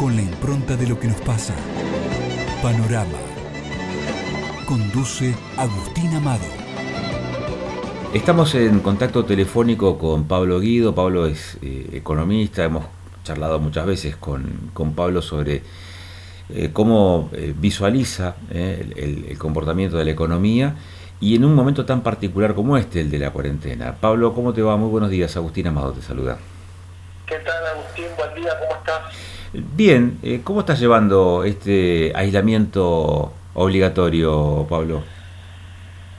con la impronta de lo que nos pasa. Panorama. Conduce Agustín Amado. Estamos en contacto telefónico con Pablo Guido. Pablo es eh, economista. Hemos charlado muchas veces con, con Pablo sobre eh, cómo eh, visualiza el, el comportamiento de la economía y en un momento tan particular como este, el de la cuarentena. Pablo, ¿cómo te va? Muy buenos días. Agustín Amado te saluda. ¿Qué tal, Agustín? Buen día, ¿cómo estás? Bien, eh, ¿cómo estás llevando este aislamiento obligatorio, Pablo?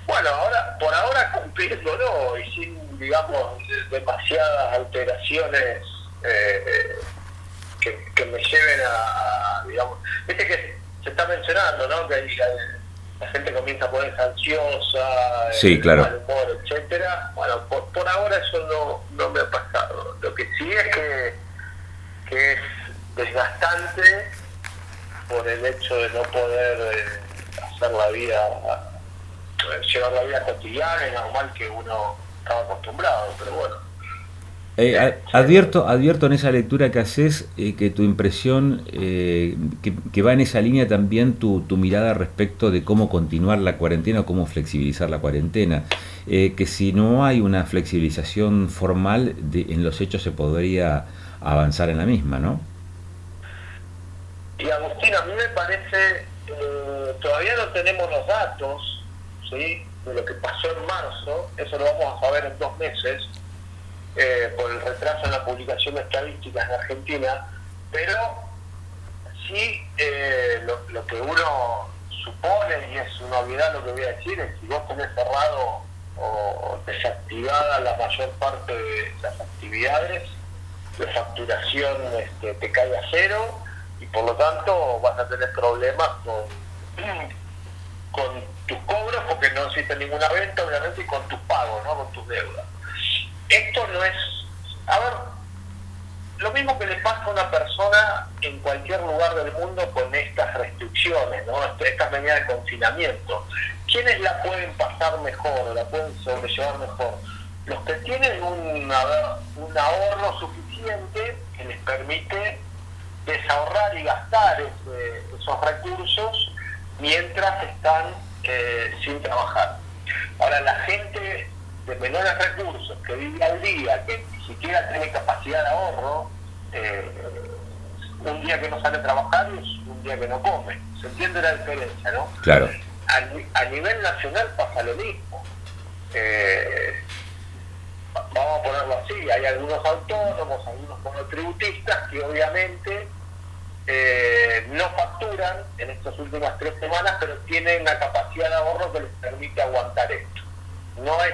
Bueno, ahora, por ahora cumpliéndolo y sin, digamos, demasiadas alteraciones eh, que, me lleven a, digamos, viste que se está mencionando, ¿no? Que la, gente comienza a ponerse ansiosa, sí, claro. mal humor, etcétera. Bueno, por, ahora eso no, no me ha pasado. Lo que sí es que, que es desgastante por el hecho de no poder eh, hacer la vida, eh, llevar la vida cotidiana y normal que uno estaba acostumbrado, pero bueno. Eh, advierto, advierto en esa lectura que haces que tu impresión, que, va en esa línea también tu, tu, mirada respecto de cómo continuar la cuarentena o cómo flexibilizar la cuarentena. que si no hay una flexibilización formal, de, en los hechos se podría avanzar en la misma, ¿no? Y Agustín, a mí me parece, eh, todavía no tenemos los datos ¿sí? de lo que pasó en marzo, eso lo vamos a saber en dos meses, eh, por el retraso en la publicación de estadísticas en Argentina, pero sí eh, lo, que uno supone, y es una obviedad lo que voy a decir, es si vos tenés cerrado o desactivada la mayor parte de las actividades, de facturación este, te cae a cero, y por lo tanto vas a tener problemas con, con tus cobros porque no existe ninguna venta, obviamente, y con tus pagos, ¿no? con tus deudas. Esto no es, a ver, lo mismo que le pasa a una persona en cualquier lugar del mundo con estas restricciones, ¿no? estas medidas de confinamiento. ¿Quiénes la pueden pasar mejor o la pueden sobrellevar mejor? Los que tienen un ahorro suficiente que les permite desahorrar y gastar esos recursos mientras están eh, sin trabajar. Ahora, la gente de menores recursos que vive al día, que ni siquiera tiene capacidad de ahorro, eh, un día que no sale a trabajar es un día que no come. ¿Se entiende la diferencia, no? Claro. A, nivel nacional pasa lo mismo. Eh, ponerlo así, hay algunos autónomos, algunos monotributistas que obviamente eh, no facturan en estas últimas tres semanas, pero tienen una capacidad de ahorro que les permite aguantar esto. No es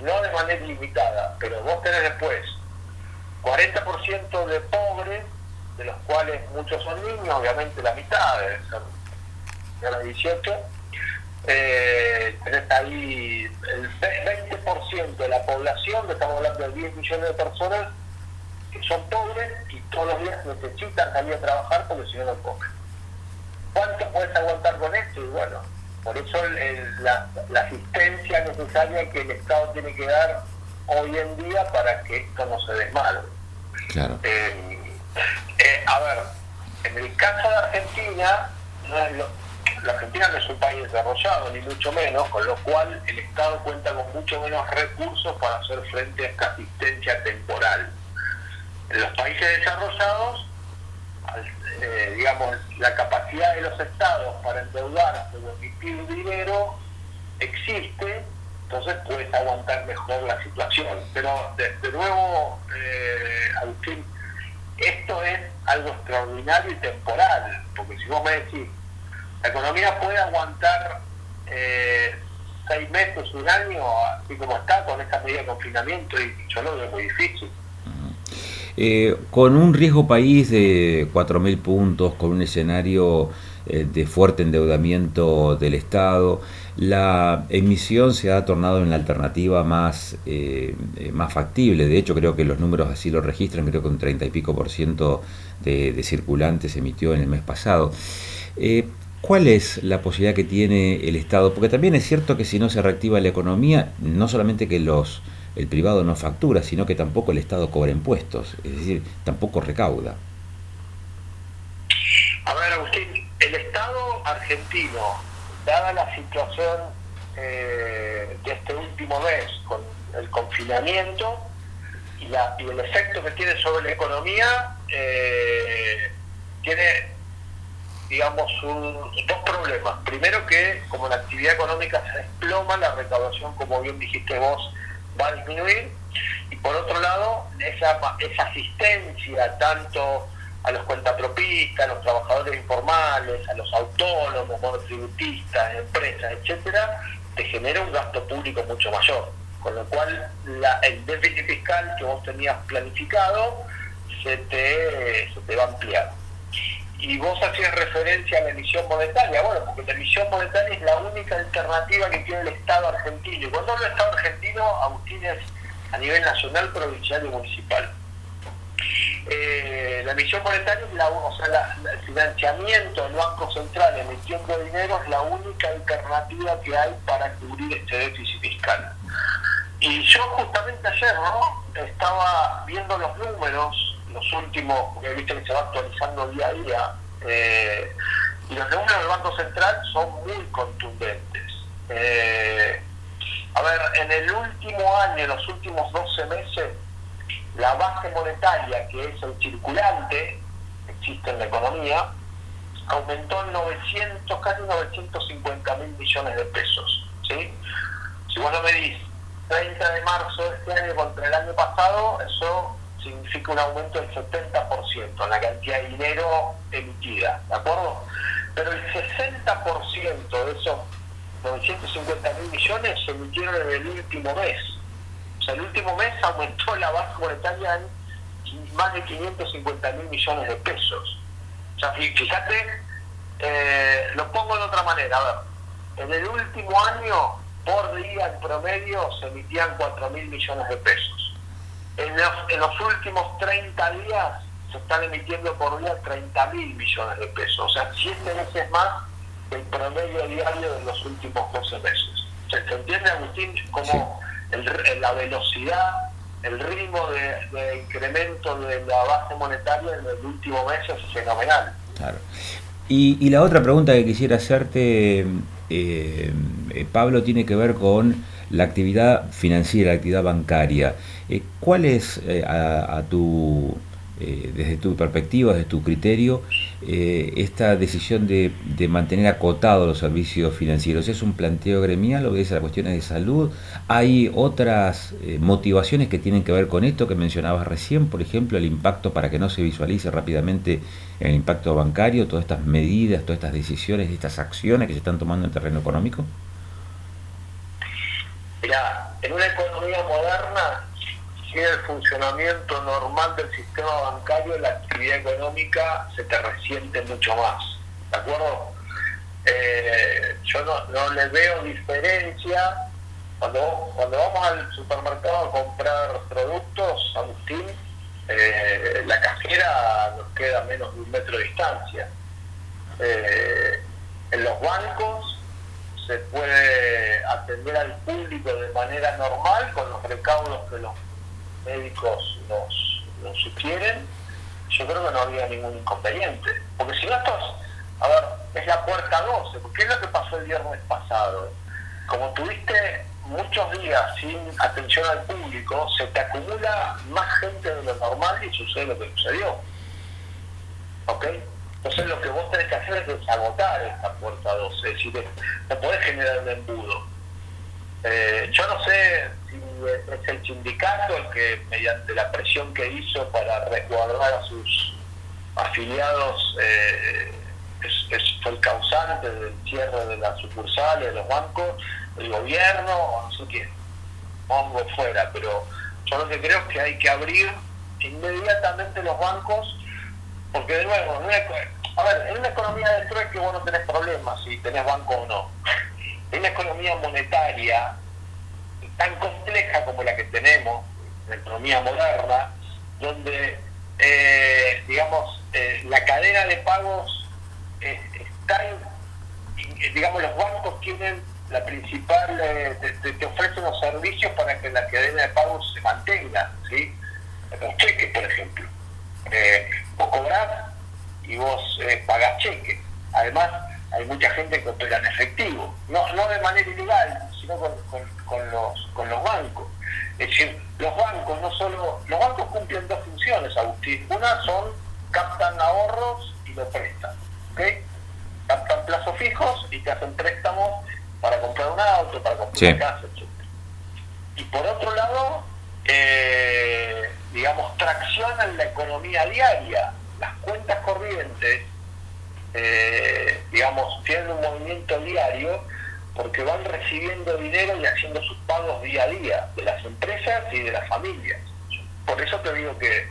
no de manera ilimitada, pero vos tenés después 40% de pobres, de los cuales muchos son niños, obviamente la mitad ser de los 18, eh, tenés ahí el 20% de la población, estamos hablando de 10 millones de personas, que son pobres y todos los días necesitan salir a trabajar porque si no, no comen. ¿Cuánto puedes aguantar con esto? Y bueno, por eso la, asistencia necesaria que el Estado tiene que dar hoy en día para que esto no se desmadre. Claro. Eh, eh, a ver, en el caso de Argentina, no es lo, la Argentina no es un país desarrollado, ni mucho menos, con lo cual el Estado cuenta con mucho menos recursos para hacer frente a esta asistencia temporal. En los países desarrollados, eh, digamos, la capacidad de los estados para endeudarse o emitir dinero existe, entonces puedes aguantar mejor la situación. Pero de, nuevo, eh, Agustín, esto es algo extraordinario y temporal, porque si vos me decís, la economía puede aguantar eh, seis meses, un año, así como está, con esta medida de confinamiento, y yo lo veo muy difícil. Eh, con un riesgo país de 4.000 puntos, con un escenario eh, de fuerte endeudamiento del Estado, la emisión se ha tornado en la alternativa más, más factible. De hecho, creo que los números así lo registran, creo que un 30 y pico por ciento de, de circulantes emitió en el mes pasado. ¿Cuál es la posibilidad que tiene el Estado? Porque también es cierto que si no se reactiva la economía, no solamente que los el privado no factura, sino que tampoco el Estado cobra impuestos, es decir, tampoco recauda. A ver, Agustín, el Estado argentino, dada la situación eh, de este último mes con el confinamiento y, la, y el efecto que tiene sobre la economía, eh, tiene, digamos, dos problemas. Primero que como la actividad económica se desploma, la recaudación, como bien dijiste vos, va a disminuir. Y por otro lado, esa, esa asistencia tanto a los cuentapropistas, a los trabajadores informales, a los autónomos, monotributistas, empresas, etcétera, te genera un gasto público mucho mayor. Con lo cual, el déficit fiscal que vos tenías planificado se te, se te va a ampliar. Y vos hacías referencia a la emisión monetaria, bueno, porque la emisión monetaria es la única alternativa que tiene el Estado argentino. Y cuando hablo Estado argentino, Agustín es a nivel nacional, provincial y municipal. Eh, la emisión monetaria es la, o sea, el financiamiento del Banco Central emitiendo dinero es la única alternativa que hay para cubrir este déficit fiscal. Y yo justamente ayer ¿no? estaba viendo los números, los últimos, porque viste que se va actualizando día a día, eh, y los números del Banco Central son muy contundentes. Eh, a ver, en el último año, en los últimos 12 meses, la base monetaria, que es el circulante existe en la economía, aumentó en 900, casi 950 mil millones de pesos. ¿sí? Si vos lo medís 30 de marzo de este año contra el año pasado, eso significa un aumento del 70% en la cantidad de dinero emitida, ¿de acuerdo? Pero el 60% de esos 950 mil millones se emitieron en el último mes el último mes aumentó la base monetaria en más de 550 mil millones de pesos. O sea, fíjate, eh, lo pongo de otra manera, a ver, en el último año, por día en promedio, se emitían 4 mil millones de pesos. En los, en los últimos 30 días se están emitiendo por día 30 mil millones de pesos, o sea, 7 veces más que el promedio diario de los últimos 12 meses. ¿Se entiende, Agustín, cómo la velocidad, el ritmo de, incremento de la base monetaria en el último mes es fenomenal. Claro. Y, la otra pregunta que quisiera hacerte, eh, Pablo, tiene que ver con la actividad financiera, la actividad bancaria. Eh, ¿Cuál es, eh, a, tu, desde tu perspectiva, desde tu criterio, eh, esta decisión de, mantener acotados los servicios financieros? ¿Es un planteo gremial, obedece a las cuestiones de salud? ¿Hay otras eh, motivaciones que tienen que ver con esto que mencionabas recién? Por ejemplo, el impacto para que no se visualice rápidamente el impacto bancario, todas estas medidas, todas estas decisiones, estas acciones que se están tomando en terreno económico? Mira, en una economía moderna el funcionamiento normal del sistema bancario, la actividad económica se te resiente mucho más. ¿De acuerdo? Eh, yo no, no le veo diferencia cuando, cuando vamos al supermercado a comprar productos, Agustín, eh, la cajera nos queda menos de un metro de distancia. Eh, en los bancos se puede atender al público de manera normal con los recaudos que los médicos nos, sugieren, yo creo que no había ningún inconveniente. Porque si no, estos, a ver, es la puerta 12, porque es lo que pasó el viernes pasado. Como tuviste muchos días sin atención al público, se te acumula más gente de lo normal y sucede lo que sucedió. ¿Ok? Entonces lo que vos tenés que hacer es desagotar esta puerta 12, es decir, no podés generar un embudo. Eh, yo no sé es el sindicato el que, mediante la presión que hizo para resguardar a sus afiliados, eh, fue el causante del cierre de las sucursales, de los bancos, el gobierno, o no sé quién, pongo fuera, pero yo lo que creo es que hay que abrir inmediatamente los bancos, porque de nuevo, a ver, en una economía de trueque vos no tenés problemas si tenés banco o no. En una economía monetaria, tan compleja como la que tenemos en la economía moderna, donde, eh, digamos, eh, la cadena de pagos está, digamos, los bancos tienen la principal, eh, te, ofrecen los servicios para que la cadena de pagos se mantenga, ¿sí? Los cheques, por ejemplo. vos cobrás y vos eh, pagás cheque. Además, hay mucha gente que opera en efectivo, no, no de manera ilegal, sino con, con, los, con los bancos. Es decir, los bancos no solo, los bancos cumplen dos funciones, Agustín. Una son captan ahorros y lo prestan, ¿ok? Captan plazos fijos y te hacen préstamos para comprar un auto, para comprar una casa, etc. Y por otro lado, eh, digamos, traccionan la economía diaria. Las cuentas corrientes, eh, digamos, tienen un movimiento diario porque van recibiendo dinero y haciendo sus pagos día a día de las empresas y de las familias. Por eso te digo que,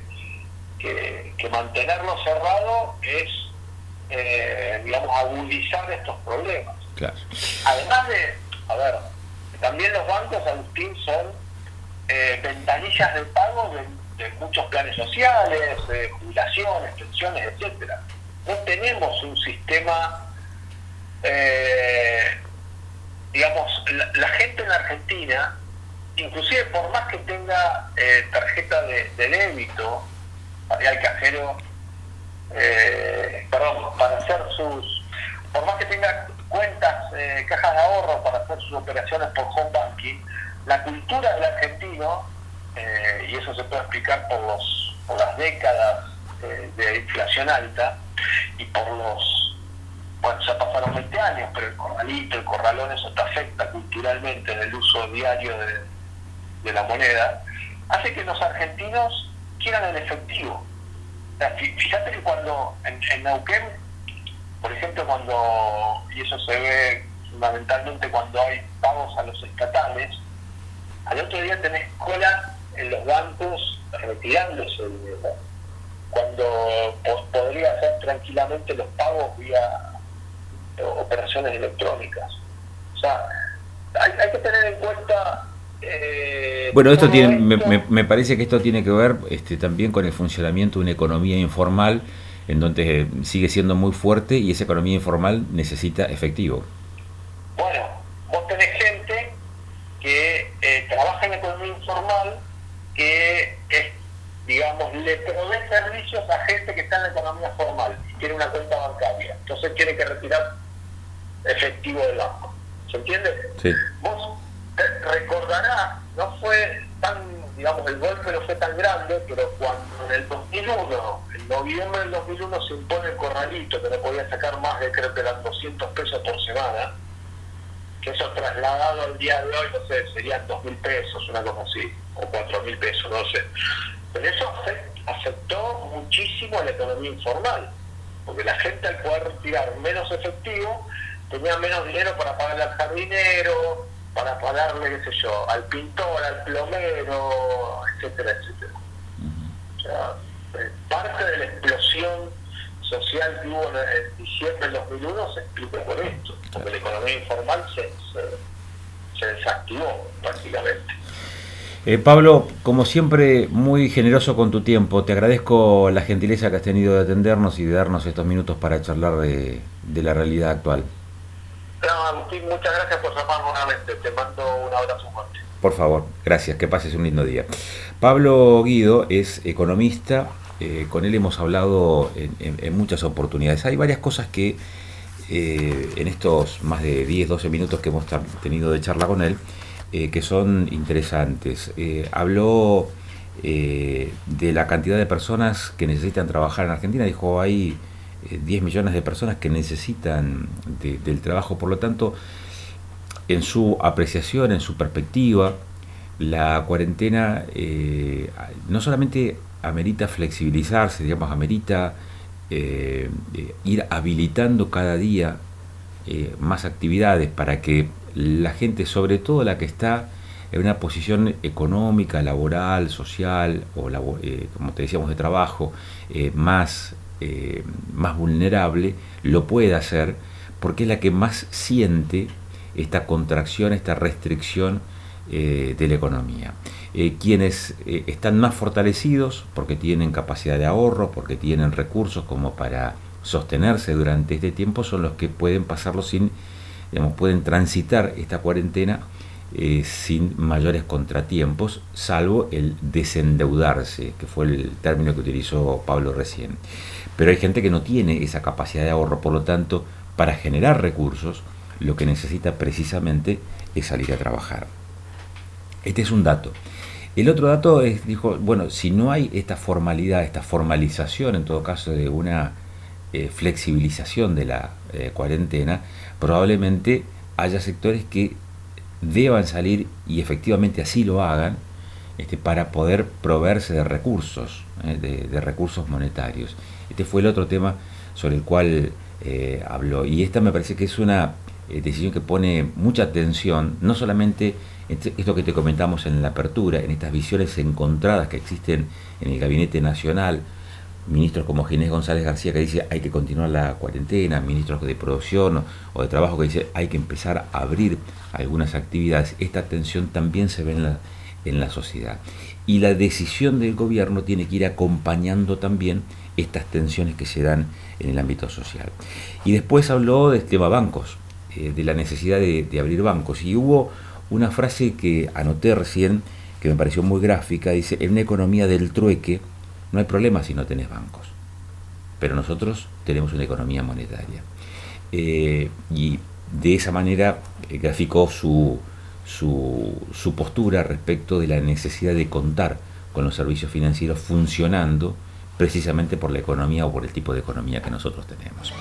que, mantenerlo cerrado es, eh, digamos, agudizar estos problemas. Además de, a ver, también los bancos, Agustín, son eh, ventanillas de pago de, muchos planes sociales, de jubilaciones, pensiones, etcétera. No tenemos un sistema, eh, digamos, la, gente en Argentina, inclusive por más que tenga eh, tarjeta de, débito, para el cajero, perdón, para hacer sus, por más que tenga cuentas, cajas de ahorro para hacer sus operaciones por home banking, la cultura del argentino, eh, y eso se puede explicar por, los, por las décadas eh, de inflación alta y por los, bueno, ya pasaron 20 años, pero el corralito, el corralón, eso te afecta culturalmente en el uso diario de, la moneda, hace que los argentinos quieran el efectivo. fíjate que cuando en, en Neuquén, por ejemplo, cuando, y eso se ve fundamentalmente cuando hay pagos a los estatales, al otro día tenés cola los bancos retirándose el dinero, cuando podría hacer tranquilamente los pagos vía operaciones electrónicas. O sea, hay, que tener en cuenta... Eh, bueno, esto tiene, Me, me, parece que esto tiene que ver este, también con el funcionamiento de una economía informal en donde sigue siendo muy fuerte y esa economía informal necesita efectivo. Bueno, vos tenés gente que eh, trabaja en economía informal, que es, digamos, le provee servicios a gente que está en la economía formal y tiene una cuenta bancaria. Entonces tiene que retirar efectivo del banco. ¿Se entiende? Sí. Vos recordarás, no fue tan, digamos, el golpe no fue tan grande, pero cuando en el 2001, en noviembre del 2001 se impone el corralito, que no podía sacar más de, creo que eran 200 pesos por semana, que eso trasladado al día de hoy, no sé, serían dos mil pesos, una cosa así, o cuatro mil pesos, no sé. Pero eso afectó muchísimo a la economía informal, porque la gente al poder retirar menos efectivo, tenía menos dinero para pagarle al jardinero, para pagarle, qué sé yo, al pintor, al plomero, etcétera, etcétera. O sea, eh, parte de la explosión social que hubo en diciembre del 2001 se explica por esto, porque la economía informal se, se, desactivó prácticamente. Eh, Pablo, como siempre, muy generoso con tu tiempo. Te agradezco la gentileza que has tenido de atendernos y de darnos estos minutos para charlar de, la realidad actual. Agustín, muchas gracias por llamar nuevamente. Te mando un abrazo fuerte. Por favor, gracias. Que pases un lindo día. Pablo Guido es economista, eh, con él hemos hablado en, muchas oportunidades. Hay varias cosas que eh, en estos más de 10, 12 minutos que hemos tenido de charla con él, eh, que son interesantes. habló de la cantidad de personas que necesitan trabajar en Argentina, dijo hay 10 millones de personas que necesitan del trabajo, por lo tanto, en su apreciación, en su perspectiva, la cuarentena no solamente amerita flexibilizarse, digamos, amerita eh, eh, ir habilitando cada día eh, más actividades para que la gente, sobre todo la que está en una posición económica, laboral, social o como te decíamos de trabajo, más, más vulnerable, lo pueda hacer porque es la que más siente esta contracción, esta restricción de la economía. Eh, quienes eh, están más fortalecidos porque tienen capacidad de ahorro, porque tienen recursos como para sostenerse durante este tiempo, son los que pueden pasarlo sin, digamos, pueden transitar esta cuarentena eh, sin mayores contratiempos, salvo el desendeudarse, que fue el término que utilizó Pablo recién. Pero hay gente que no tiene esa capacidad de ahorro, por lo tanto, para generar recursos, lo que necesita precisamente es salir a trabajar. Este es un dato. El otro dato es, dijo, bueno, si no hay esta formalidad, esta formalización en todo caso de una eh, flexibilización de la eh, cuarentena, probablemente haya sectores que deban salir y efectivamente así lo hagan este, para poder proveerse de recursos, eh, de, recursos monetarios. Este fue el otro tema sobre el cual habló. Y esta me parece que es una decisión que pone mucha atención, no solamente esto que te comentamos en la apertura, en estas visiones encontradas que existen en el Gabinete Nacional, ministros como Ginés González García que dice hay que continuar la cuarentena, ministros de producción o de trabajo que dice hay que empezar a abrir algunas actividades, esta tensión también se ve en la, sociedad. Y la decisión del gobierno tiene que ir acompañando también estas tensiones que se dan en el ámbito social. Y después habló del tema bancos, eh, de la necesidad de, de abrir bancos. Y hubo una frase que anoté recién, que me pareció muy gráfica, dice, en una economía del trueque no hay problema si no tenés bancos, pero nosotros tenemos una economía monetaria. Eh, y de esa manera eh, graficó su, su, su postura respecto de la necesidad de contar con los servicios financieros funcionando precisamente por la economía o por el tipo de economía que nosotros tenemos.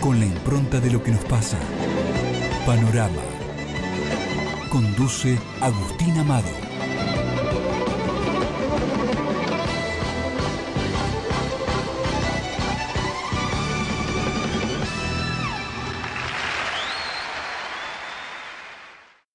Con la impronta de lo que nos pasa. Panorama Conduce Agustín Amado.